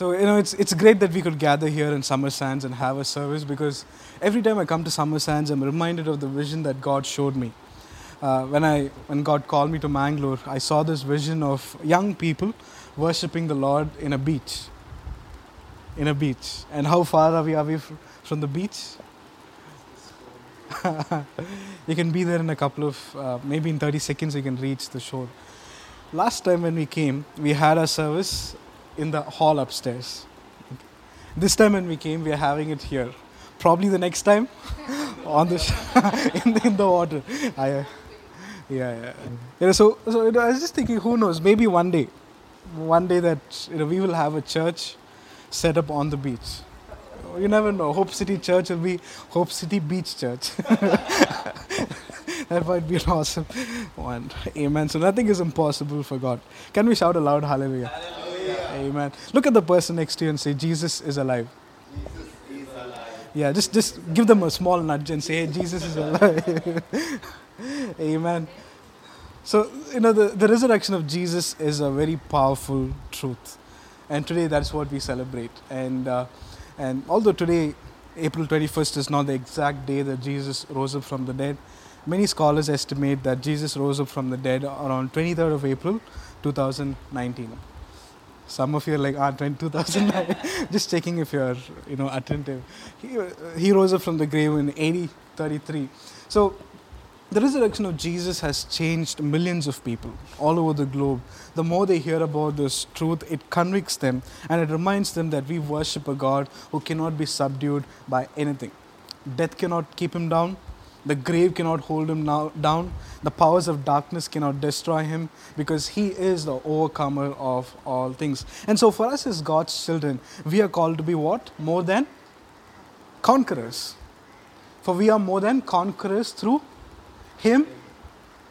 So, you know, it's, it's great that we could gather here in Summer Sands and have a service because every time I come to Summer Sands, I'm reminded of the vision that God showed me. Uh, when, I, when God called me to Mangalore, I saw this vision of young people worshiping the Lord in a beach. In a beach. And how far are we away fr- from the beach? you can be there in a couple of, uh, maybe in 30 seconds, you can reach the shore. Last time when we came, we had our service in the hall upstairs. This time when we came, we are having it here. Probably the next time on the in, the, in the water. I, uh, yeah, yeah. So so you know, I was just thinking, who knows? Maybe one day, one day that you know we will have a church set up on the beach. You never know. Hope City Church will be Hope City Beach Church. that might be an awesome one. Amen. So nothing is impossible for God. Can we shout aloud, Hallelujah? Hallelujah. Amen. Look at the person next to you and say, Jesus is alive. Jesus is alive. Yeah, just just give them a small nudge and say, hey, Jesus is alive. Amen. So, you know, the, the resurrection of Jesus is a very powerful truth. And today that's what we celebrate. And, uh, and although today, April 21st, is not the exact day that Jesus rose up from the dead, many scholars estimate that Jesus rose up from the dead around 23rd of April 2019. Some of you are like, ah, 2009. Just checking if you're, you know, attentive. He, he rose up from the grave in AD 33. So the resurrection of Jesus has changed millions of people all over the globe. The more they hear about this truth, it convicts them and it reminds them that we worship a God who cannot be subdued by anything. Death cannot keep him down, the grave cannot hold him now, down, the powers of darkness cannot destroy him because he is the overcomer of all things. And so, for us as God's children, we are called to be what? More than conquerors. For we are more than conquerors through him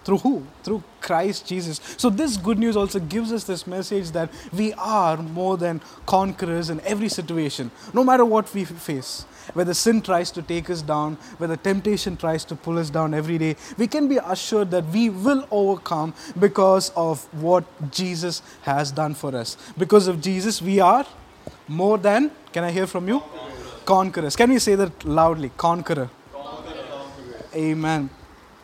through who? Through Christ Jesus. So, this good news also gives us this message that we are more than conquerors in every situation, no matter what we face. Whether sin tries to take us down, whether temptation tries to pull us down every day, we can be assured that we will overcome because of what Jesus has done for us. Because of Jesus, we are more than, can I hear from you? Conquerors. Can we say that loudly? Conqueror. Amen.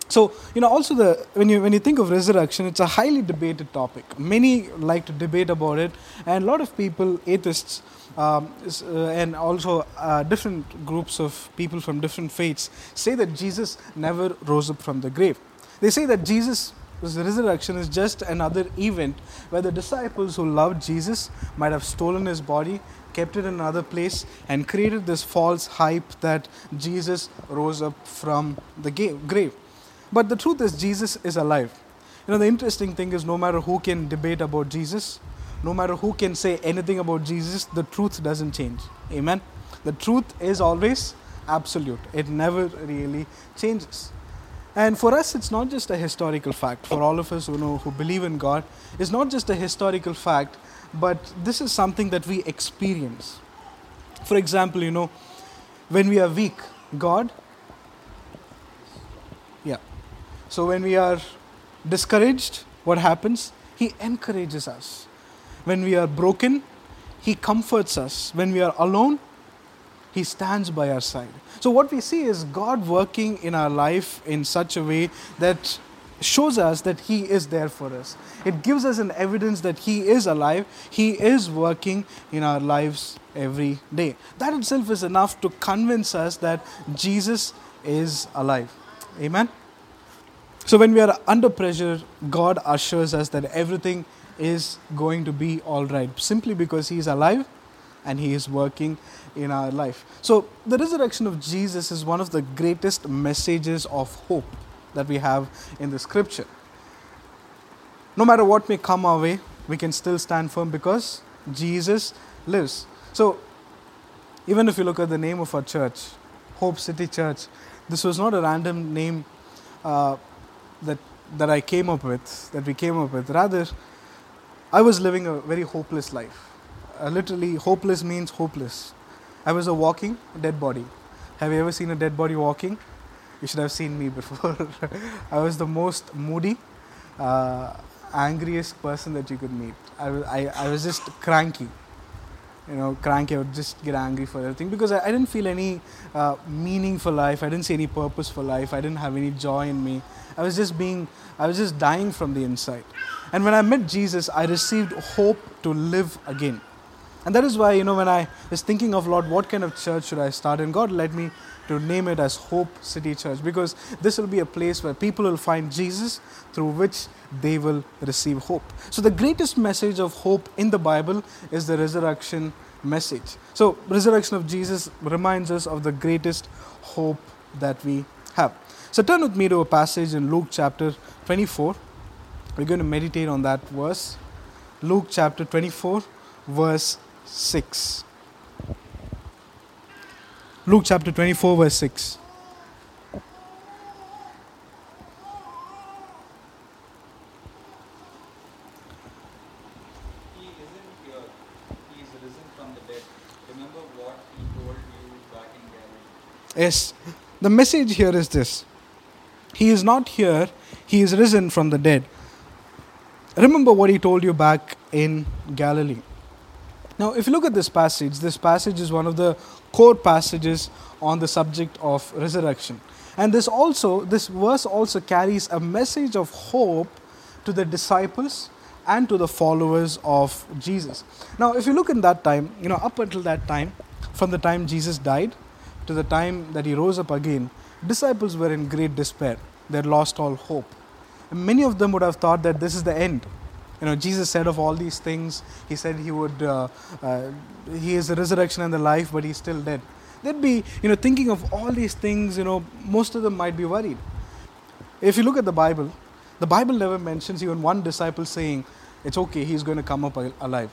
So, you know, also the when you when you think of resurrection, it's a highly debated topic. Many like to debate about it, and a lot of people, atheists, um, uh, and also uh, different groups of people from different faiths, say that Jesus never rose up from the grave. They say that Jesus' resurrection is just another event where the disciples who loved Jesus might have stolen his body, kept it in another place, and created this false hype that Jesus rose up from the grave. But the truth is, Jesus is alive. You know, the interesting thing is, no matter who can debate about Jesus, no matter who can say anything about Jesus, the truth doesn't change. Amen? The truth is always absolute, it never really changes. And for us, it's not just a historical fact. For all of us who know, who believe in God, it's not just a historical fact, but this is something that we experience. For example, you know, when we are weak, God yeah. So when we are discouraged, what happens? He encourages us. When we are broken, He comforts us. When we are alone, He stands by our side. So what we see is God working in our life in such a way that shows us that He is there for us. It gives us an evidence that He is alive, He is working in our lives every day. That itself is enough to convince us that Jesus is alive. Amen. So when we are under pressure, God assures us that everything is going to be all right simply because He is alive and He is working in our life. So the resurrection of Jesus is one of the greatest messages of hope that we have in the scripture. No matter what may come our way, we can still stand firm because Jesus lives. So even if you look at the name of our church, Hope City Church, this was not a random name uh, that that I came up with, that we came up with. Rather, I was living a very hopeless life. Uh, literally, hopeless means hopeless. I was a walking dead body. Have you ever seen a dead body walking? You should have seen me before. I was the most moody, uh, angriest person that you could meet. I, I, I was just cranky. You know, cranky. I would just get angry for everything because I, I didn't feel any uh, meaning for life. I didn't see any purpose for life. I didn't have any joy in me. I was just being, I was just dying from the inside. And when I met Jesus, I received hope to live again. And that is why, you know, when I was thinking of, Lord, what kind of church should I start? And God led me to name it as Hope City Church because this will be a place where people will find Jesus through which they will receive hope. So, the greatest message of hope in the Bible is the resurrection message. So, resurrection of Jesus reminds us of the greatest hope that we have. So, turn with me to a passage in Luke chapter 24. We're going to meditate on that verse. Luke chapter 24, verse 6. Luke chapter 24, verse 6. He isn't here. He is risen from the dead. Remember what he told you back in Galilee. Yes, the message here is this He is not here, He is risen from the dead. Remember what He told you back in Galilee. Now, if you look at this passage, this passage is one of the core passages on the subject of resurrection. And this also, this verse also carries a message of hope to the disciples and to the followers of Jesus. Now, if you look in that time, you know, up until that time, from the time Jesus died to the time that he rose up again, disciples were in great despair. They had lost all hope. And many of them would have thought that this is the end. You know, Jesus said of all these things, he said he would, uh, uh, he is the resurrection and the life, but he's still dead. They'd be, you know, thinking of all these things, you know, most of them might be worried. If you look at the Bible, the Bible never mentions even one disciple saying, it's okay, he's going to come up alive.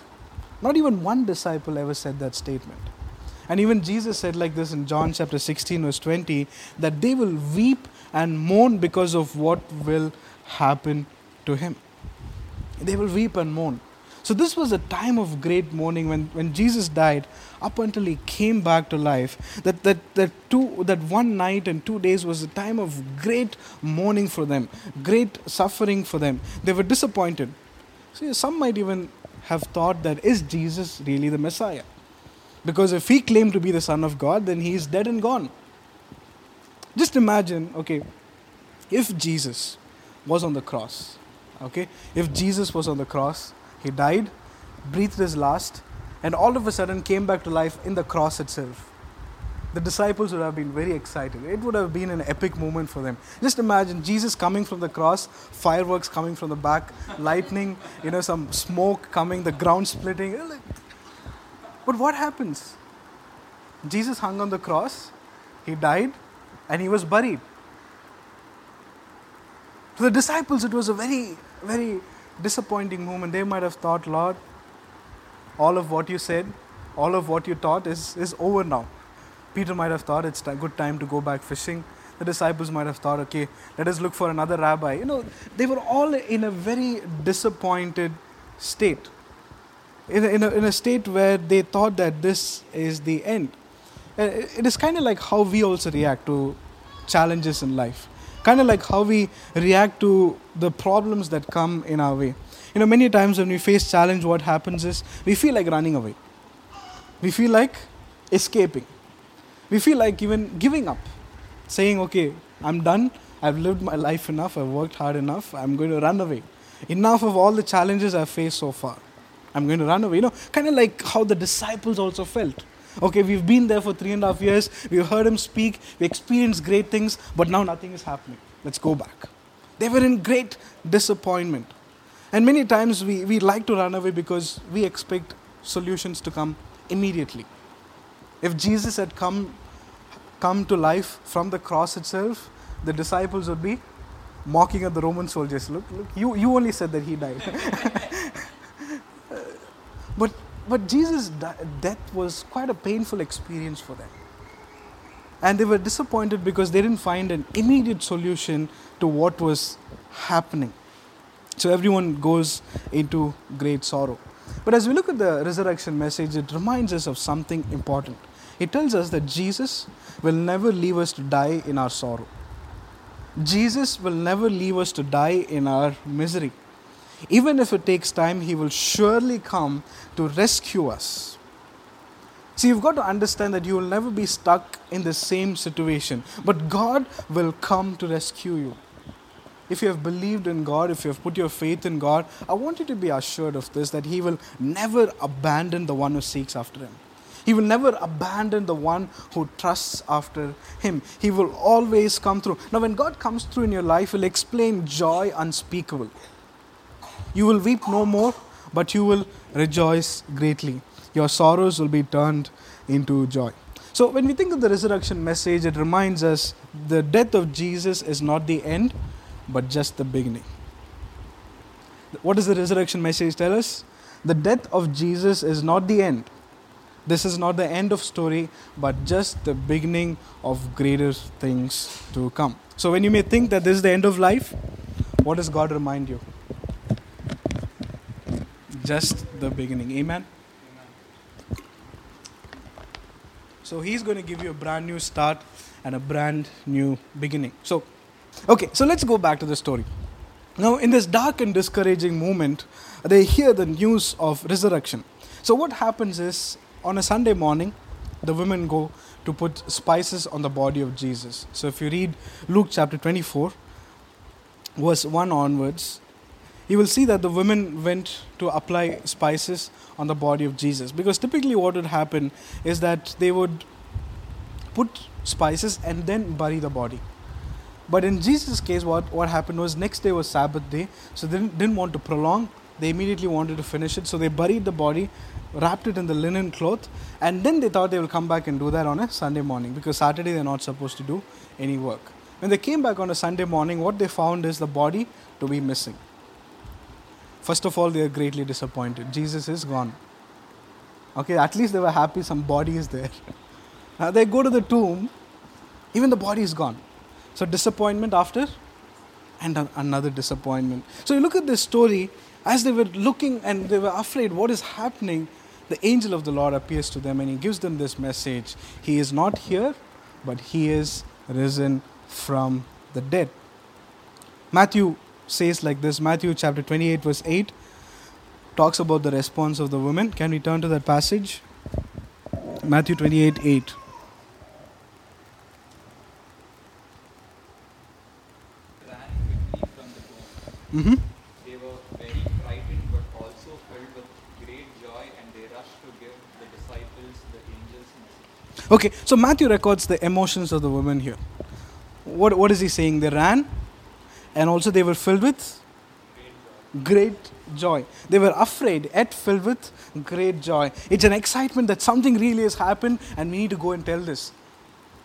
Not even one disciple ever said that statement. And even Jesus said like this in John chapter 16, verse 20, that they will weep and mourn because of what will happen to him. They will weep and mourn. So this was a time of great mourning when, when Jesus died, up until he came back to life. That that that two that one night and two days was a time of great mourning for them, great suffering for them. They were disappointed. See, some might even have thought that is Jesus really the Messiah? Because if he claimed to be the Son of God, then he is dead and gone. Just imagine, okay, if Jesus was on the cross, okay, if Jesus was on the cross, he died, breathed his last, and all of a sudden came back to life in the cross itself. The disciples would have been very excited. It would have been an epic moment for them. Just imagine Jesus coming from the cross, fireworks coming from the back, lightning, you know, some smoke coming, the ground splitting. But what happens? Jesus hung on the cross, he died, and he was buried. To the disciples, it was a very, very disappointing moment. They might have thought, Lord, all of what you said, all of what you taught is, is over now. Peter might have thought it's a good time to go back fishing. The disciples might have thought, okay, let us look for another rabbi. You know, they were all in a very disappointed state. In a, in a, in a state where they thought that this is the end. Uh, It is kind of like how we also react to challenges in life. Kind of like how we react to the problems that come in our way. You know, many times when we face challenge, what happens is we feel like running away. We feel like escaping. We feel like even giving up, saying, okay, I'm done. I've lived my life enough. I've worked hard enough. I'm going to run away. Enough of all the challenges I've faced so far. I'm going to run away. You know, kind of like how the disciples also felt. Okay, we've been there for three and a half years. We've heard him speak. We experienced great things, but now nothing is happening. Let's go back. They were in great disappointment. And many times we, we like to run away because we expect solutions to come immediately. If Jesus had come, come to life from the cross itself, the disciples would be mocking at the Roman soldiers. Look, look, you, you only said that he died. but, but Jesus' death was quite a painful experience for them. And they were disappointed because they didn't find an immediate solution to what was happening. So everyone goes into great sorrow. But as we look at the resurrection message, it reminds us of something important. It tells us that Jesus will never leave us to die in our sorrow. Jesus will never leave us to die in our misery. Even if it takes time, He will surely come to rescue us. So you've got to understand that you will never be stuck in the same situation, but God will come to rescue you. If you have believed in God, if you have put your faith in God, I want you to be assured of this that He will never abandon the one who seeks after Him. He will never abandon the one who trusts after Him. He will always come through. Now, when God comes through in your life, He'll explain joy unspeakable. You will weep no more, but you will rejoice greatly. Your sorrows will be turned into joy. So, when we think of the resurrection message, it reminds us the death of Jesus is not the end, but just the beginning. What does the resurrection message tell us? The death of Jesus is not the end. This is not the end of story, but just the beginning of greater things to come. So when you may think that this is the end of life, what does God remind you? Just the beginning. Amen. So he's going to give you a brand new start and a brand new beginning. So Okay, so let's go back to the story. Now, in this dark and discouraging moment, they hear the news of resurrection. So, what happens is on a Sunday morning, the women go to put spices on the body of Jesus. So, if you read Luke chapter 24, verse 1 onwards, you will see that the women went to apply spices on the body of Jesus. Because typically, what would happen is that they would put spices and then bury the body. But in Jesus' case, what, what happened was next day was Sabbath day, so they didn't, didn't want to prolong. They immediately wanted to finish it, so they buried the body, wrapped it in the linen cloth, and then they thought they will come back and do that on a Sunday morning because Saturday they're not supposed to do any work. When they came back on a Sunday morning, what they found is the body to be missing. First of all, they are greatly disappointed. Jesus is gone. Okay, at least they were happy some body is there. now uh, they go to the tomb, even the body is gone. So, disappointment after and another disappointment. So, you look at this story, as they were looking and they were afraid what is happening, the angel of the Lord appears to them and he gives them this message He is not here, but he is risen from the dead. Matthew says like this Matthew chapter 28, verse 8 talks about the response of the women. Can we turn to that passage? Matthew 28, 8. Mm-hmm. They were very frightened but also filled with great joy and they rushed to give the disciples the angel's message. Okay, so Matthew records the emotions of the women here. What, what is he saying? They ran and also they were filled with great joy. They were afraid, yet filled with great joy. It's an excitement that something really has happened and we need to go and tell this.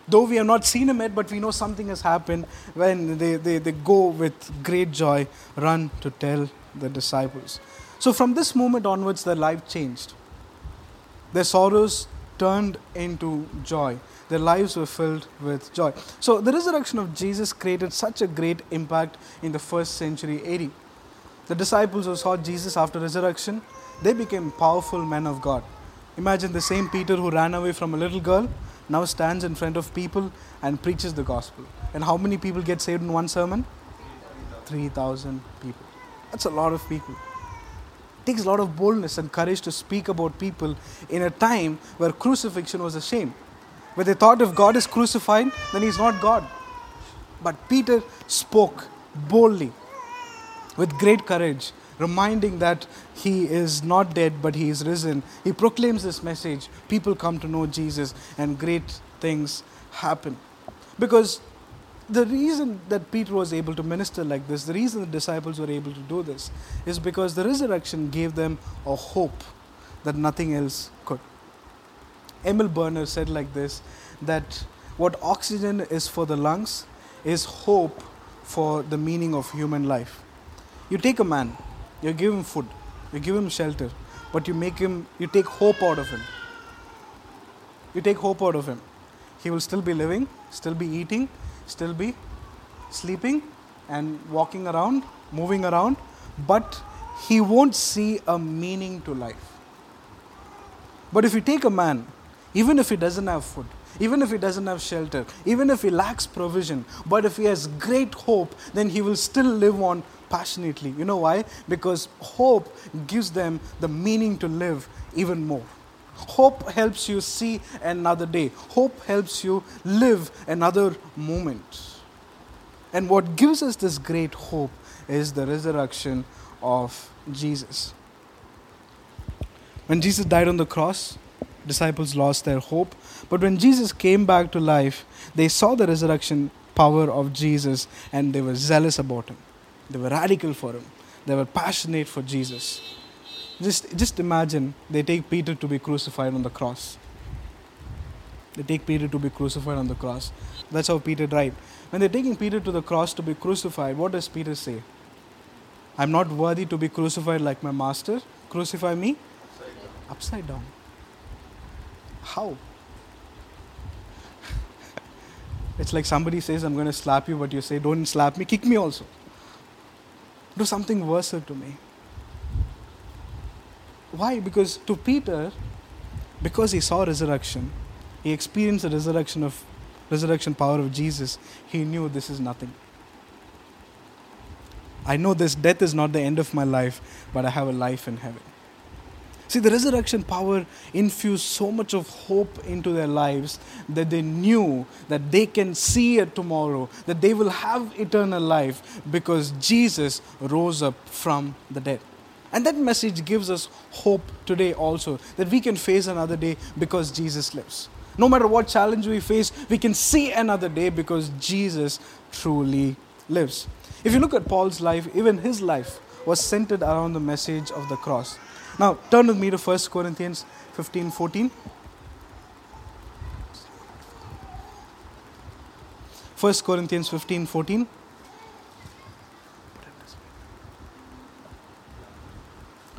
Though we have not seen him yet, but we know something has happened when they, they, they go with great joy, run to tell the disciples. So from this moment onwards, their life changed. Their sorrows turned into joy. Their lives were filled with joy. So the resurrection of Jesus created such a great impact in the first century AD. The disciples who saw Jesus after resurrection, they became powerful men of God. Imagine the same Peter who ran away from a little girl now stands in front of people and preaches the gospel. And how many people get saved in one sermon? 3,000 people. That's a lot of people. It takes a lot of boldness and courage to speak about people in a time where crucifixion was a shame. Where they thought if God is crucified, then he's not God. But Peter spoke boldly with great courage reminding that he is not dead but he is risen. He proclaims this message. People come to know Jesus and great things happen. Because the reason that Peter was able to minister like this, the reason the disciples were able to do this, is because the resurrection gave them a hope that nothing else could. Emil Brunner said like this that what oxygen is for the lungs is hope for the meaning of human life. You take a man, you give him food, you give him shelter, but you make him, you take hope out of him. You take hope out of him. He will still be living, still be eating, still be sleeping and walking around, moving around, but he won't see a meaning to life. But if you take a man, even if he doesn't have food, even if he doesn't have shelter, even if he lacks provision, but if he has great hope, then he will still live on passionately. You know why? Because hope gives them the meaning to live even more. Hope helps you see another day. Hope helps you live another moment. And what gives us this great hope is the resurrection of Jesus. When Jesus died on the cross, disciples lost their hope. But when Jesus came back to life, they saw the resurrection power of Jesus and they were zealous about him. They were radical for him. They were passionate for Jesus. Just, just imagine they take Peter to be crucified on the cross. They take Peter to be crucified on the cross. That's how Peter died. When they're taking Peter to the cross to be crucified, what does Peter say? I'm not worthy to be crucified like my master. Crucify me upside down. How? it's like somebody says, I'm going to slap you, but you say, Don't slap me, kick me also. Do something worse to me. Why? Because to Peter, because he saw resurrection, he experienced the resurrection of resurrection power of Jesus, he knew this is nothing. I know this death is not the end of my life, but I have a life in heaven. See, the resurrection power infused so much of hope into their lives that they knew that they can see it tomorrow, that they will have eternal life because Jesus rose up from the dead. And that message gives us hope today also that we can face another day because Jesus lives. No matter what challenge we face, we can see another day because Jesus truly lives. If you look at Paul's life, even his life was centered around the message of the cross. Now, turn with me to 1 Corinthians 15 14. 1 Corinthians 15 14.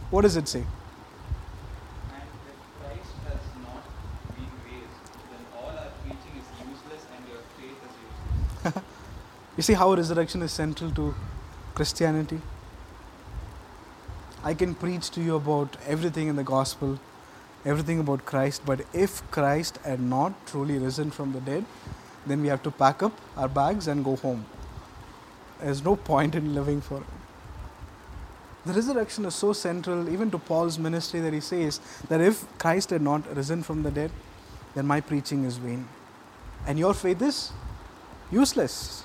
What does it say? And if Christ has not been raised, then all our preaching is useless and your faith is useless. You see how resurrection is central to Christianity? I can preach to you about everything in the gospel, everything about Christ, but if Christ had not truly risen from the dead, then we have to pack up our bags and go home. There's no point in living for Him. The resurrection is so central even to Paul's ministry that he says that if Christ had not risen from the dead, then my preaching is vain. And your faith is useless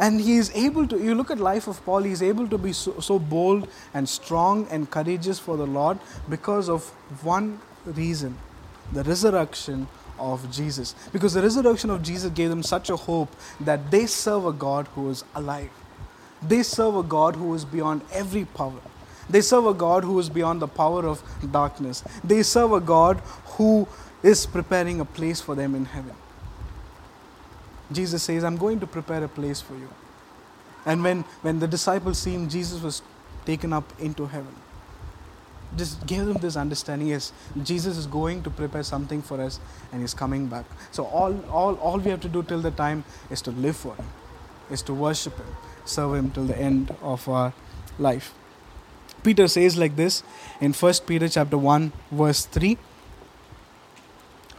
and he is able to you look at life of paul he is able to be so, so bold and strong and courageous for the lord because of one reason the resurrection of jesus. Because the resurrection of jesus gave them such a hope that they serve a god who is alive. They serve a god who is beyond every power. They serve a god who is beyond the power of darkness. They serve a god who is preparing a place for them in heaven Jesus says, I'm going to prepare a place for you. And when, when the disciples seen Jesus was taken up into heaven, just gave them this understanding yes, Jesus is going to prepare something for us and he's coming back. So all, all, all we have to do till the time is to live for him, is to worship him, serve him till the end of our life. Peter says like this in 1 Peter chapter 1 verse 3.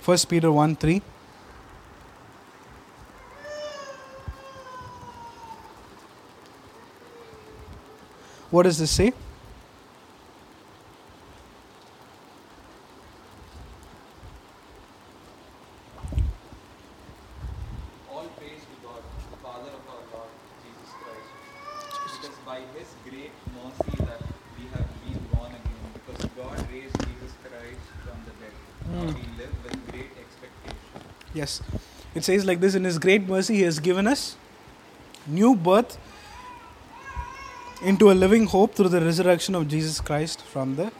1 Peter 1 3. What does this say? All praise to God, the Father of our Lord Jesus Christ. Because by His great mercy that we have been born again, because God raised Jesus Christ from the dead. Now we live with great expectation. Yes. It says like this In His great mercy, He has given us new birth into a living hope through the resurrection of Jesus Christ from the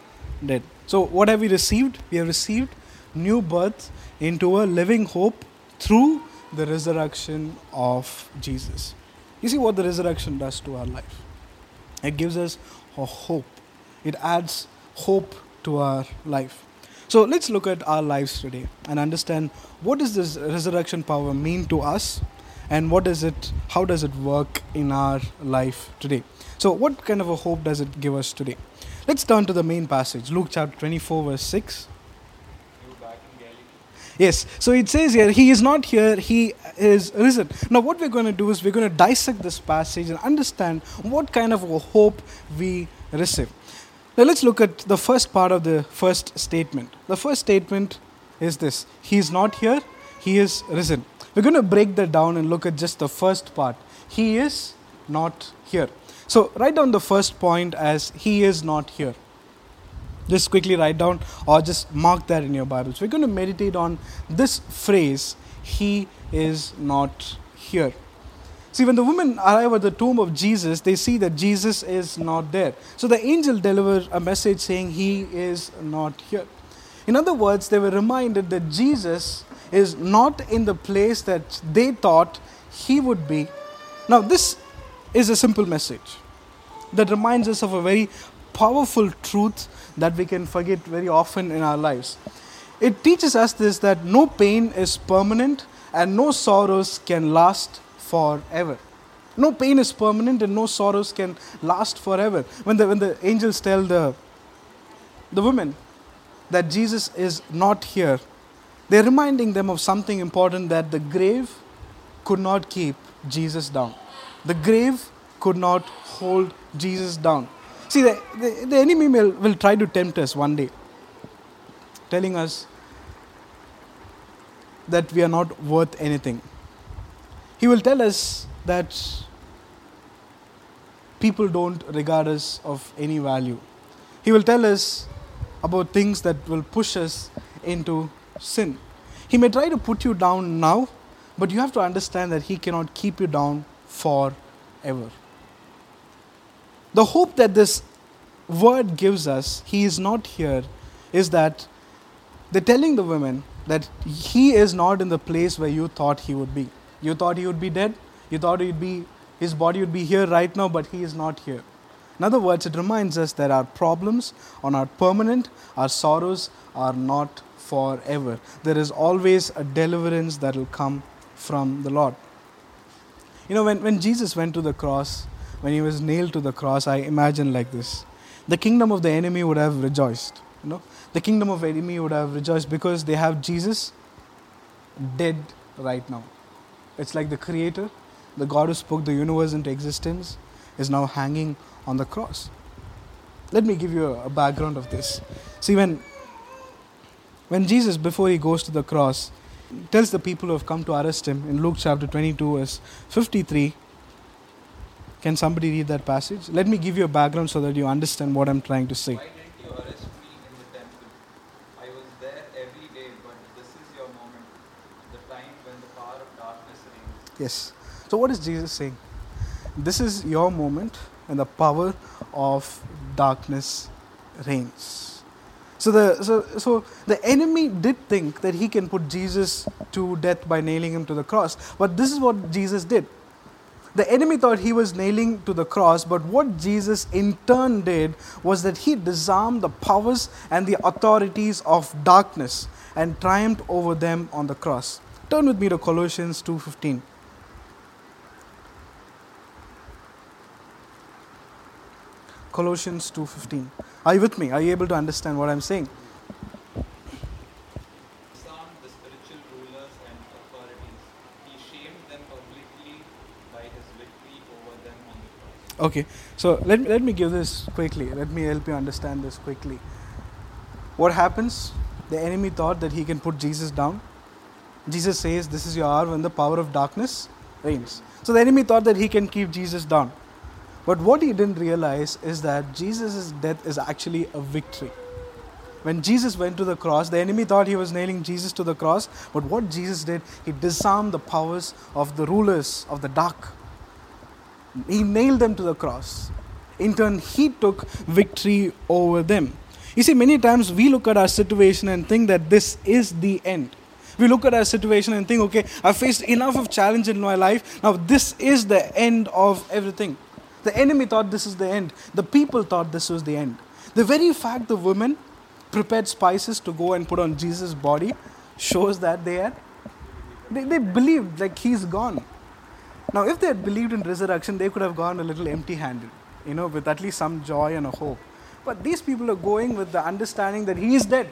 dead. So, what have we received? We have received new birth into a living hope through the resurrection of Jesus. You see what the resurrection does to our life? It gives us a hope, it adds hope to our life. So let's look at our lives today and understand what does this resurrection power mean to us and what does it how does it work in our life today. So what kind of a hope does it give us today? Let's turn to the main passage, Luke chapter 24 verse 6. You back in Galilee. Yes, so it says here, He is not here, He is risen. Now, what we're going to do is we're going to dissect this passage and understand what kind of a hope we receive. Now let's look at the first part of the first statement. The first statement is this He is not here, He is risen. We're going to break that down and look at just the first part. He is not here. So write down the first point as He is not here. Just quickly write down or just mark that in your Bibles. We're going to meditate on this phrase He is not here. See, when the women arrive at the tomb of Jesus, they see that Jesus is not there. So the angel delivers a message saying he is not here. In other words, they were reminded that Jesus is not in the place that they thought he would be. Now, this is a simple message that reminds us of a very powerful truth that we can forget very often in our lives. It teaches us this that no pain is permanent and no sorrows can last forever. No pain is permanent and no sorrows can last forever. When the, when the angels tell the, the women that Jesus is not here, they're reminding them of something important that the grave could not keep Jesus down. The grave could not hold Jesus down. See, the, the, the enemy will, will try to tempt us one day, telling us that we are not worth anything. He will tell us that people don't regard us of any value. He will tell us about things that will push us into sin. He may try to put you down now, but you have to understand that He cannot keep you down forever. The hope that this word gives us, He is not here, is that they're telling the women that He is not in the place where you thought He would be. You thought He would be dead, you thought he'd be, His body would be here right now, but He is not here. In other words, it reminds us that our problems are not permanent, our sorrows are not forever. There is always a deliverance that will come from the Lord. You know, when, when Jesus went to the cross, when he was nailed to the cross, I imagine like this. The kingdom of the enemy would have rejoiced. You know, the kingdom of enemy would have rejoiced because they have Jesus dead right now. It's like the creator, the God who spoke the universe into existence, is now hanging on the cross. Let me give you a, background of this. See, when when Jesus, before he goes to the cross, tells the people who have come to arrest him in Luke chapter 22, verse 53. Can somebody read that passage? Let me give you a background so that you understand what I'm trying to say. Why didn't you arrest me in the temple? I was there every day, but this is your moment, the time when the power of darkness reigns. Yes. So, what is Jesus saying? This is your moment and the power of darkness reigns. So the, so, so the enemy did think that he can put Jesus to death by nailing him to the cross. But this is what Jesus did. The enemy thought he was nailing to the cross, but what Jesus in turn did was that he disarmed the powers and the authorities of darkness and triumphed over them on the cross. Turn with me to Colossians 2:15. Colossians 2:15. Are you with me? Are you able to understand what I'm saying? Disarmed the spiritual rulers and authorities. He shamed them publicly by his victory over them on the cross. Okay, so let me, let me give this quickly. Let me help you understand this quickly. What happens? The enemy thought that he can put Jesus down. Jesus says, This is your hour when the power of darkness reigns. So the enemy thought that he can keep Jesus down. But what he didn't realize is that Jesus' death is actually a victory. When Jesus went to the cross, the enemy thought he was nailing Jesus to the cross, but what Jesus did, he disarmed the powers of the rulers of the dark. He nailed them to the cross. In turn, he took victory over them. You see, many times we look at our situation and think that this is the end. We look at our situation and think, okay, I've faced enough of challenge in my life. Now, this is the end of everything. The enemy thought this is the end. The people thought this was the end. The very fact the women prepared spices to go and put on Jesus' body shows that they had they, they believed like he's gone. Now, if they had believed in resurrection, they could have gone a little empty handed, you know, with at least some joy and a hope. But these people are going with the understanding that he is dead.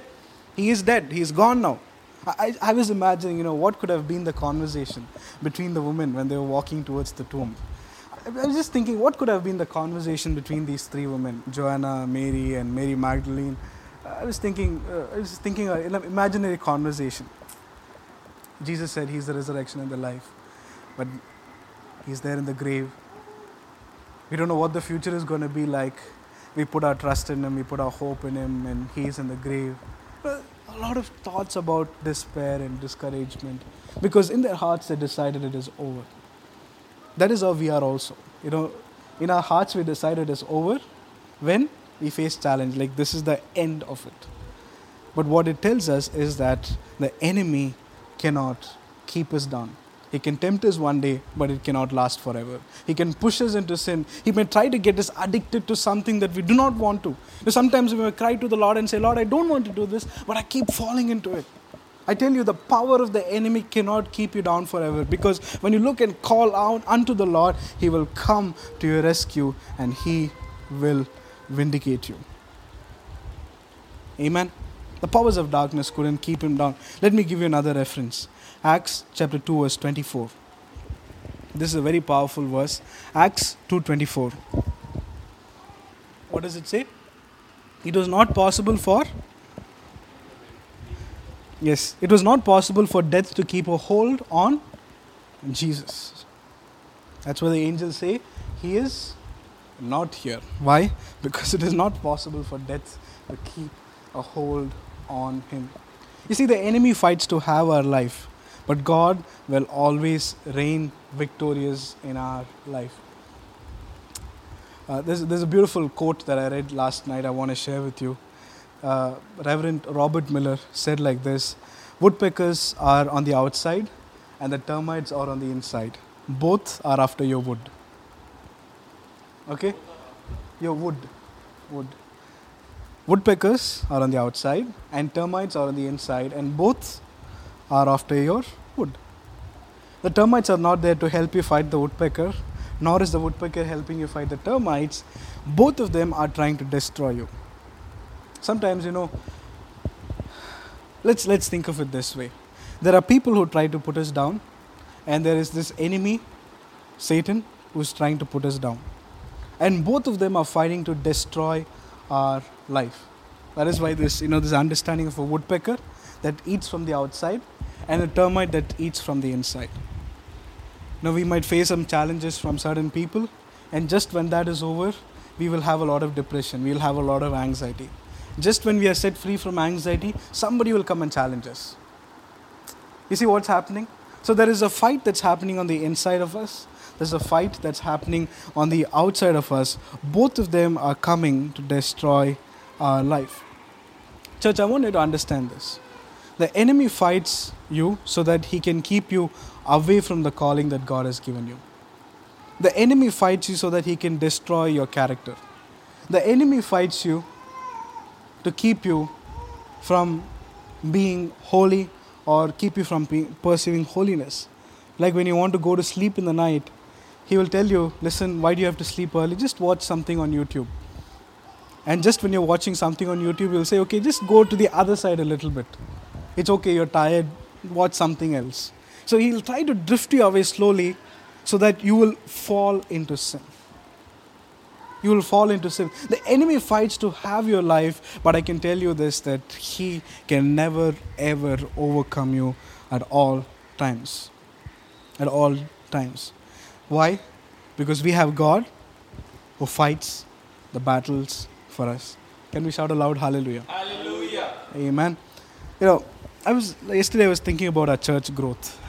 He is dead. He is gone now. I, I was imagining, you know, what could have been the conversation between the women when they were walking towards the tomb. I was just thinking, what could have been the conversation between these three women, Joanna, Mary, and Mary Magdalene? I was thinking, uh, I was thinking, uh, an imaginary conversation. Jesus said He's the resurrection and the life, but He's there in the grave. We don't know what the future is going to be like. We put our trust in Him, we put our hope in Him, and He's in the grave. A lot of thoughts about despair and discouragement because in their hearts they decided it is over. That is how we are also. You know, in our hearts we decided it's over when we face challenge, like this is the end of it. But what it tells us is that the enemy cannot keep us down. He can tempt us one day, but it cannot last forever. He can push us into sin. He may try to get us addicted to something that we do not want to. Sometimes we may cry to the Lord and say, Lord, I don't want to do this, but I keep falling into it. I tell you, the power of the enemy cannot keep you down forever because when you look and call out unto the Lord, He will come to your rescue and He will vindicate you. Amen. The powers of darkness couldn't keep him down. Let me give you another reference Acts chapter 2, verse 24. This is a very powerful verse. Acts 2:24. What does it say? It was not possible for Yes, it was not possible for death to keep a hold on Jesus. That's why the angels say he is not here. Why? Because it is not possible for death to keep a hold on him. You see, the enemy fights to have our life, but God will always reign victorious in our life. Uh, there's, there's a beautiful quote that I read last night I want to share with you. Uh, Reverend Robert Miller said like this Woodpeckers are on the outside, and the termites are on the inside. Both are after your wood. Okay? Your wood. Wood. Woodpeckers are on the outside, and termites are on the inside, and both are after your. The termites are not there to help you fight the woodpecker, nor is the woodpecker helping you fight the termites. Both of them are trying to destroy you. Sometimes, you know, let's let's think of it this way. There are people who try to put us down, and there is this enemy, Satan, who's trying to put us down. And both of them are fighting to destroy our life. That is why this, you know, this understanding of a woodpecker that eats from the outside and a termite that eats from the inside. Now we might face some challenges from certain people, and just when that is over, we will have a lot of depression, we will have a lot of anxiety. Just when we are set free from anxiety, somebody will come and challenge us. You see what's happening? So there is a fight that's happening on the inside of us. There's a fight that's happening on the outside of us. Both of them are coming to destroy our life. Church, I want you to understand this. The enemy fights you so that he can keep you away from the calling that God has given you. The enemy fights you so that he can destroy your character. The enemy fights you to keep you from being holy or keep you from pursuing holiness. Like when you want to go to sleep in the night, he will tell you, listen, why do you have to sleep early? Just watch something on YouTube. And just when you're watching something on YouTube, you'll say, okay, just go to the other side a little bit. It's okay, you're tired, watch something else. So he'll try to drift you away slowly so that you will fall into sin. You will fall into sin. The enemy fights to have your life, but I can tell you this that he can never ever overcome you at all times. At all times. Why? Because we have God who fights the battles for us. Can we shout aloud hallelujah? Hallelujah. Amen. You know, I was yesterday I was thinking about our church growth.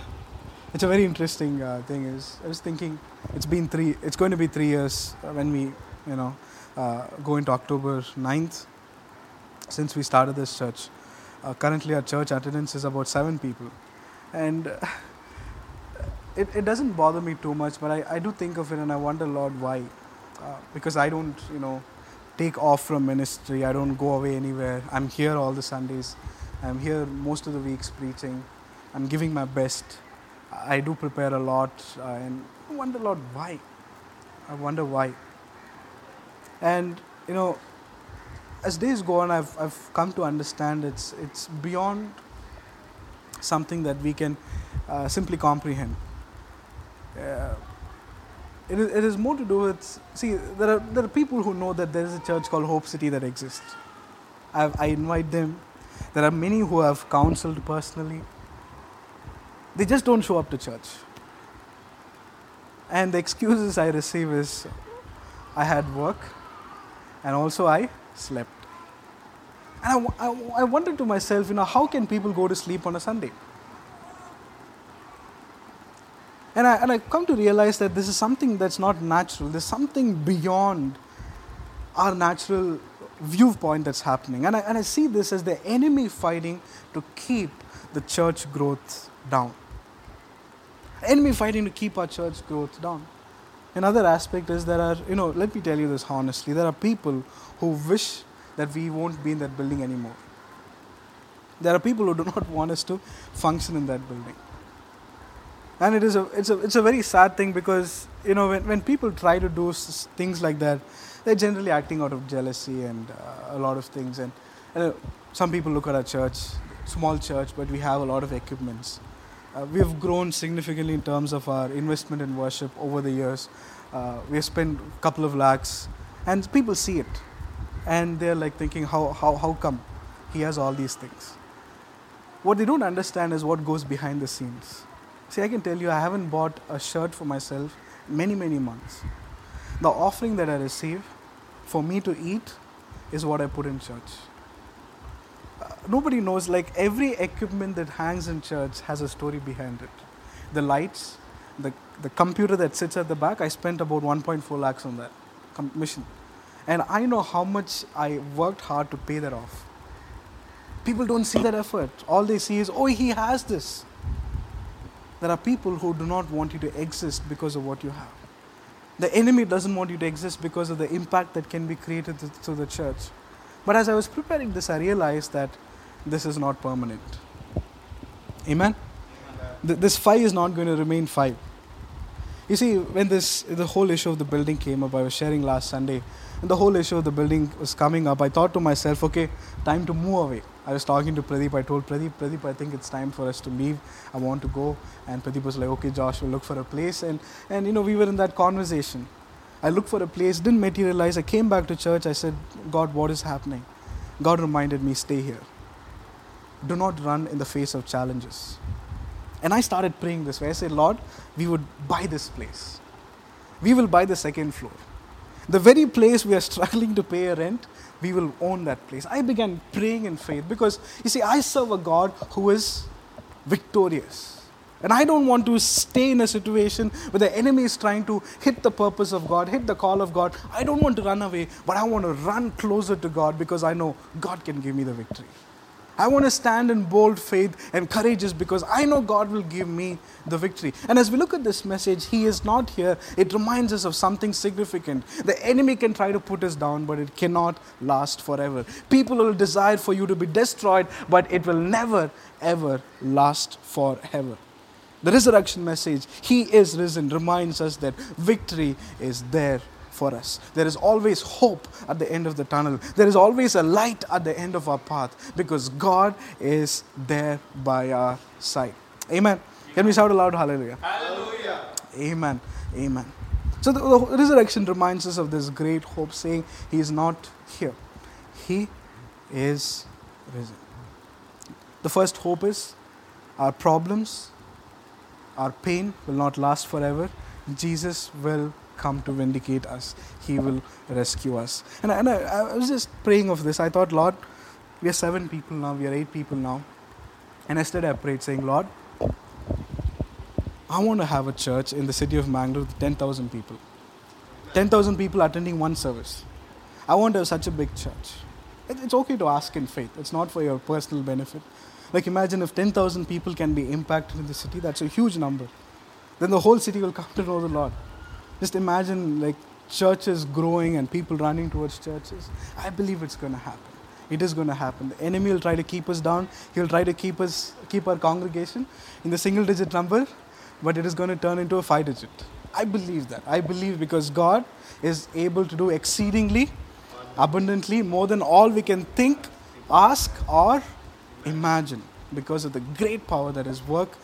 It's a very interesting uh, thing. Is I was thinking it's been three. It's going to be three years uh, when we, you know, uh, go into October 9th since we started this church. Uh, currently, our church attendance is about seven people, and uh, it, it doesn't bother me too much. But I, I do think of it and I wonder, Lord, why? Uh, because I don't, you know, take off from ministry. I don't go away anywhere. I'm here all the Sundays. I'm here most of the weeks preaching. I'm giving my best. I do prepare a lot, uh, and I wonder, Lord, why? I wonder why. And you know, as days go on, I've I've come to understand it's it's beyond something that we can uh, simply comprehend. Uh, it is, it is more to do with see there are there are people who know that there is a church called Hope City that exists. I, I invite them. There are many who have counseled personally. They just don't show up to church. And the excuses I receive is I had work and also I slept. And I, I wondered to myself, you know, how can people go to sleep on a Sunday? And I, and I come to realize that this is something that's not natural. There's something beyond our natural viewpoint that's happening. And I, and I see this as the enemy fighting to keep the church growth down. Enemy fighting to keep our church growth down. Another aspect is there are, you know, let me tell you this honestly, there are people who wish that we won't be in that building anymore. There are people who do not want us to function in that building. And it is a, it's, a, it's a very sad thing because, you know, when, when people try to do things like that, they're generally acting out of jealousy and uh, a lot of things. And uh, some people look at our church, small church, but we have a lot of equipments. Uh, we have grown significantly in terms of our investment in worship over the years. Uh, we have spent a couple of lakhs, and people see it, and they're like thinking, how, how, how come he has all these things? What they don't understand is what goes behind the scenes. See, I can tell you, I haven't bought a shirt for myself many, many months. The offering that I receive for me to eat is what I put in church. Uh, nobody knows, like, every equipment that hangs in church has a story behind it. The lights, the, the computer that sits at the back, I spent about 1.4 lakhs on that com- mission. And I know how much I worked hard to pay that off. People don't see that effort. All they see is, oh, he has this. There are people who do not want you to exist because of what you have. The enemy doesn't want you to exist because of the impact that can be created to the church. But as I was preparing this, I realized that this is not permanent. Amen? Th- this five is not going to remain five. You see, when this the whole issue of the building came up, I was sharing last Sunday, and the whole issue of the building was coming up. I thought to myself, okay, time to move away. I was talking to Pradeep. I told Pradeep, Pradeep, I think it's time for us to leave. I want to go. And Pradeep was like, okay, Josh, we'll look for a place. And and you know, we were in that conversation. I looked for a place, didn't materialize. I came back to church. I said, God, what is happening? God reminded me, stay here. Do not run in the face of challenges. And I started praying this way. I said, Lord, we would buy this place. We will buy the second floor. The very place we are struggling to pay a rent, we will own that place. I began praying in faith because, you see, I serve a God who is victorious. And I don't want to stay in a situation where the enemy is trying to hit the purpose of God, hit the call of God. I don't want to run away, but I want to run closer to God because I know God can give me the victory. I want to stand in bold faith and courageous because I know God will give me the victory. And as we look at this message, He is not here. It reminds us of something significant. The enemy can try to put us down, but it cannot last forever. People will desire for you to be destroyed, but it will never, ever last forever. The resurrection message, He is risen, reminds us that victory is there for us. There is always hope at the end of the tunnel. There is always a light at the end of our path because God is there by our side. Amen. Can we shout aloud hallelujah? Hallelujah. Amen. Amen. So the, the resurrection reminds us of this great hope, saying He is not here. He is risen. The first hope is our problems, our pain will not last forever. Jesus will come to vindicate us. He will rescue us. And, I, and I, I was just praying of this. I thought, Lord, we are seven people now, we are eight people now. And yesterday I prayed, saying, Lord, I want to have a church in the city of Mangalore with 10,000 people. 10,000 people attending one service. I want to have such a big church. It's okay to ask in faith, it's not for your personal benefit. Like, imagine if 10,000 people can be impacted in the city, that's a huge number. Then the whole city will come to know the Lord. Just imagine, like, churches growing and people running towards churches. I believe it's going to happen. It is going to happen. The enemy will try to keep us down. He'll try to keep us, keep our congregation in the single digit number, but it is going to turn into a five digit. I believe that. I believe because God is able to do exceedingly, abundantly, more than all we can think, ask, or imagine because of the great power that is work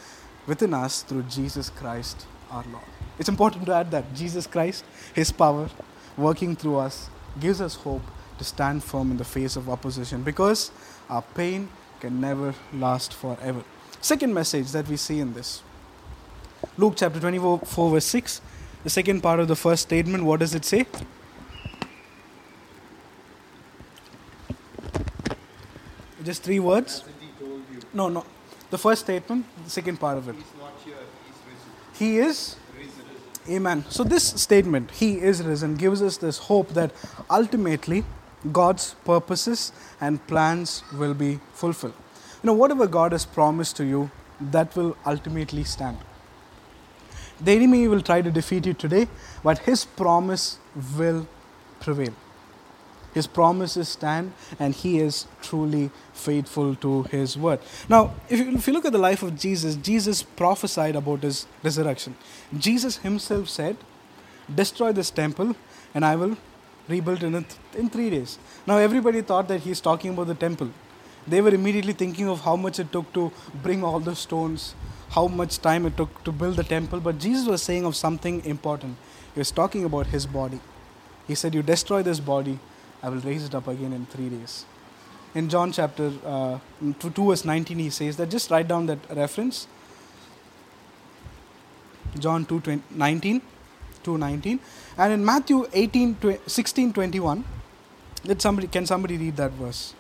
within us through Jesus Christ our Lord. It's important to add that Jesus Christ, His power working through us, gives us hope to stand firm in the face of opposition because our pain can never last forever. Second message that we see in this Luke chapter 24, verse 6. The second part of the first statement, what does it say? Just three words? Hasn't he told you? No, no. The first statement, the second part of it. He's not here, he's risen. He is. Amen. So, this statement, He is risen, gives us this hope that ultimately God's purposes and plans will be fulfilled. You know, whatever God has promised to you, that will ultimately stand. The enemy will try to defeat you today, but His promise will prevail. His promises stand, and He is truly faithful to His word. Now, if you, if you look at the life of Jesus, Jesus prophesied about His resurrection. Jesus Himself said, Destroy this temple, and I will rebuild it in, th- in three days. Now, everybody thought that He's talking about the temple. They were immediately thinking of how much it took to bring all the stones, how much time it took to build the temple. But Jesus was saying of something important. He was talking about His body. He said, You destroy this body, I will raise it up again in three days. In John chapter uh, 2, 2 verse 19, he says that just write down that reference. John 2 20, 19, 2 19. And in Matthew 18, tw- 16 21, let somebody, can somebody read that verse?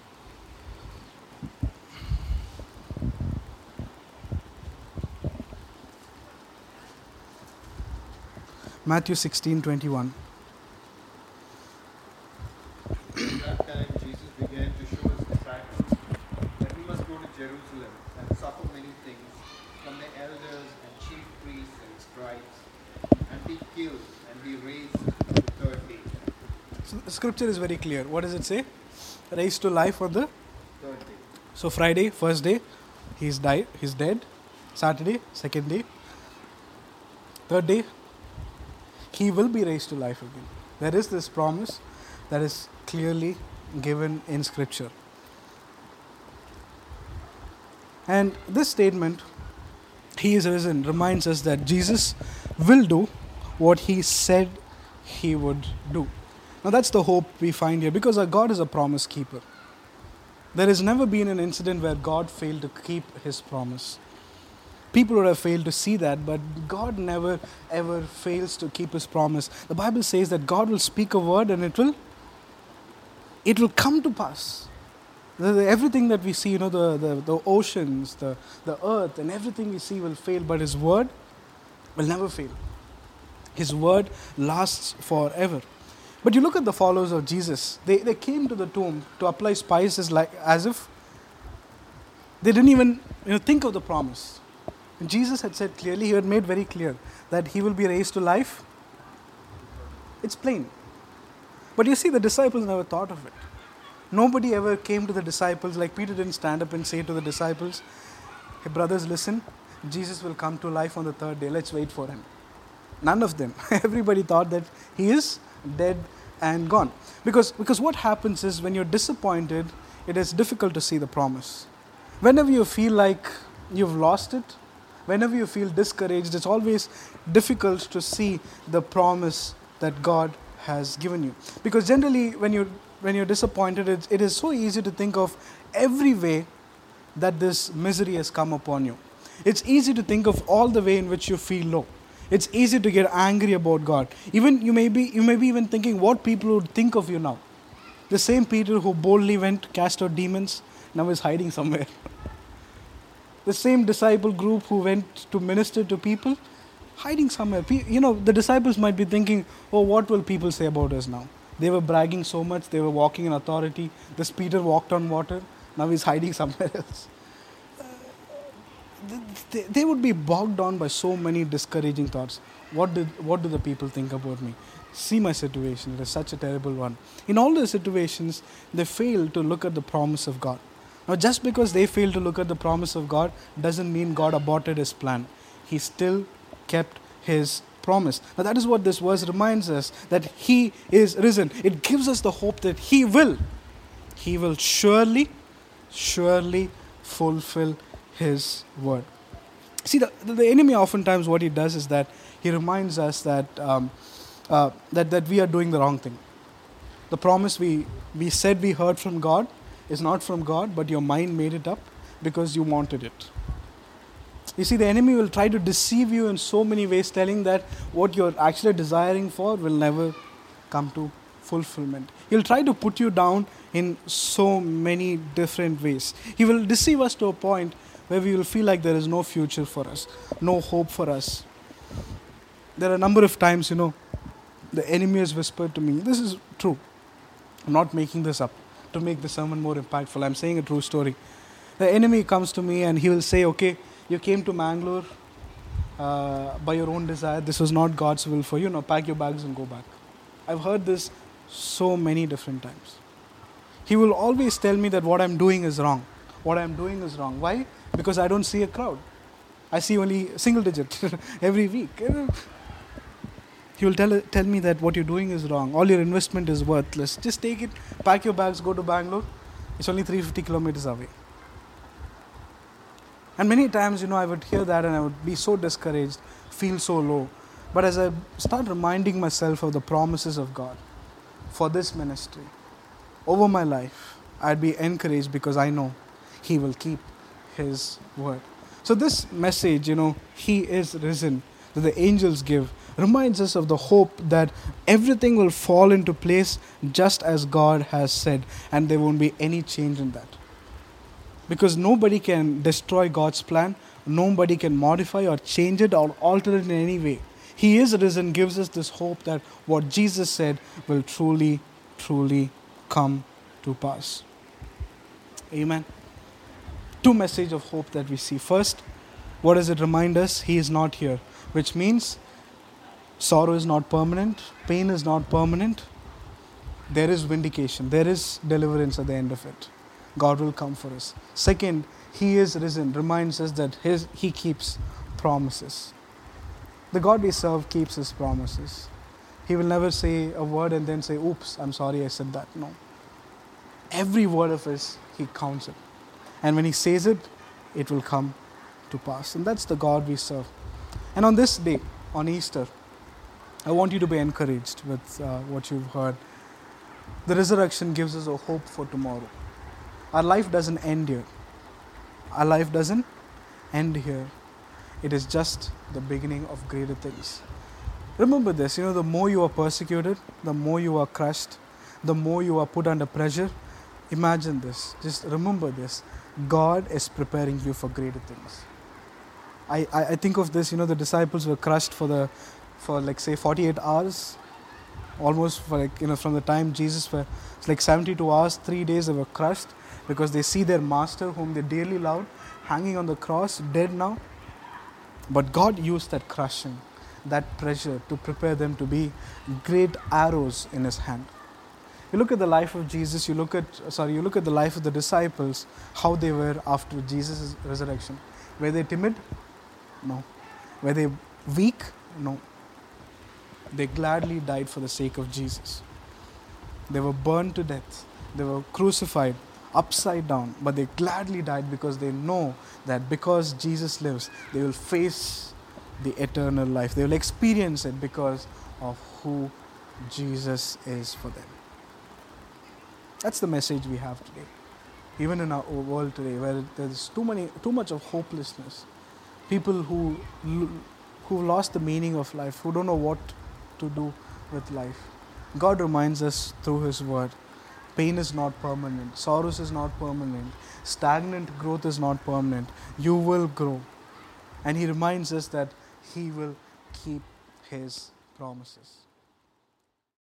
Matthew 16 21. At that time, Jesus began to show his disciples that he must go to Jerusalem and suffer many things from the elders and chief priests and scribes, and be killed and be raised the third day. So the scripture is very clear. What does it say? Raised to life on the Third day. so Friday, first day, he's died, he's dead. Saturday, second day. Third day, he will be raised to life again. There is this promise that is clearly given in scripture. And this statement, he is risen, reminds us that Jesus will do what he said he would do. Now that's the hope we find here because our God is a promise keeper. There has never been an incident where God failed to keep his promise. People would have failed to see that, but God never ever fails to keep his promise. The Bible says that God will speak a word and it will it will come to pass. The- the- everything that we see, you know, the, the, the oceans, the, the earth, and everything we see will fail, but his word will never fail. His word lasts forever. But you look at the followers of Jesus, they, they came to the tomb to apply spices like as if they didn't even you know, think of the promise. And Jesus had said clearly, he had made very clear that he will be raised to life. It's plain. But you see, the disciples never thought of it. Nobody ever came to the disciples, like Peter didn't stand up and say to the disciples, Hey, brothers, listen, Jesus will come to life on the third day. Let's wait for him. None of them. Everybody thought that he is dead and gone. Because, because what happens is when you're disappointed, it is difficult to see the promise. Whenever you feel like you've lost it, whenever you feel discouraged, it's always difficult to see the promise that God has given you. Because generally, when you're, when you're disappointed, it, it is so easy to think of every way that this misery has come upon you. It's easy to think of all the way in which you feel low. It's easy to get angry about God. Even you may be you may be even thinking what people would think of you now. The same Peter who boldly went cast out demons now is hiding somewhere. the same disciple group who went to minister to people hiding somewhere. You know, the disciples might be thinking, "Oh, what will people say about us now?" They were bragging so much, they were walking in authority. This Peter walked on water, now he's hiding somewhere else they would be bogged down by so many discouraging thoughts. What did what do the people think about me? See my situation, it is such a terrible one. In all those situations, they fail to look at the promise of God. Now, just because they fail to look at the promise of God doesn't mean God aborted his plan. He still kept his promise. Now, that is what this verse reminds us that he is risen. It gives us the hope that he will. He will surely, surely fulfill his word. See, the, the enemy oftentimes what he does is that he reminds us that, um, uh, that, that we are doing the wrong thing. The promise we, we said we heard from God is not from God, but your mind made it up because you wanted it. You see, the enemy will try to deceive you in so many ways, telling that what you're actually desiring for will never come to fulfillment. He'll try to put you down in so many different ways. He will deceive us to a point where we will feel like there is no future for us, no hope for us. There are a number of times, you know, the enemy has whispered to me, this is true. I'm not making this up to make the sermon more impactful. I'm saying a true story. The enemy comes to me and he will say, okay, you came to Mangalore uh, by your own desire. This was not God's will for you. Now pack your bags and go back. I've heard this so many different times. He will always tell me that what I'm doing is wrong. What I'm doing is wrong. Why? Because I don't see a crowd. I see only single digit every week. He will tell, tell me that what you're doing is wrong. All your investment is worthless. Just take it, pack your bags, go to Bangalore. It's only 350 kilometers away. And many times, you know, I would hear that and I would be so discouraged, feel so low. But as I start reminding myself of the promises of God for this ministry over my life, I'd be encouraged because I know He will keep His word. So, this message, you know, He is risen, that the angels give, reminds us of the hope that everything will fall into place just as God has said, and there won't be any change in that because nobody can destroy God's plan, nobody can modify or change it or alter it in any way. He is risen, gives us this hope that what Jesus said will truly, truly come to pass. Amen. Two message of hope that we see. First, what does it remind us? He is not here, which means sorrow is not permanent, pain is not permanent. There is vindication, there is deliverance at the end of it. God will come for us. Second, He is risen, reminds us that his, He keeps promises. The God we serve keeps His promises. He will never say a word and then say, Oops, I'm sorry I said that. No. Every word of His, He counts it. And when He says it, it will come to pass. And that's the God we serve. And on this day, on Easter, I want you to be encouraged with uh, what you've heard. The resurrection gives us a hope for tomorrow. Our life doesn't end here. Our life doesn't end here. It is just the beginning of greater things. Remember this you know, the more you are persecuted, the more you are crushed, the more you are put under pressure. Imagine this. Just remember this. God is preparing you for greater things. I, I, I think of this, you know, the disciples were crushed for the for like say 48 hours almost for like you know from the time jesus were it's like 72 hours three days they were crushed because they see their master, whom they dearly loved, hanging on the cross, dead now. But God used that crushing, that pressure to prepare them to be great arrows in His hand. You look at the life of Jesus, you look at, sorry, you look at the life of the disciples, how they were after Jesus' resurrection. Were they timid? No. Were they weak? No. They gladly died for the sake of Jesus. They were burned to death. They were crucified upside down, but they gladly died because they know that because Jesus lives, they will face the eternal life. They will experience it because of who Jesus is for them. That's the message we have today. Even in our world today, where there's too many, too much of hopelessness, people who who lost the meaning of life, who don't know what to do with life. God reminds us through His Word Pain is not permanent. Sorrows is not permanent. Stagnant growth is not permanent. You will grow. And He reminds us that He will keep His promises.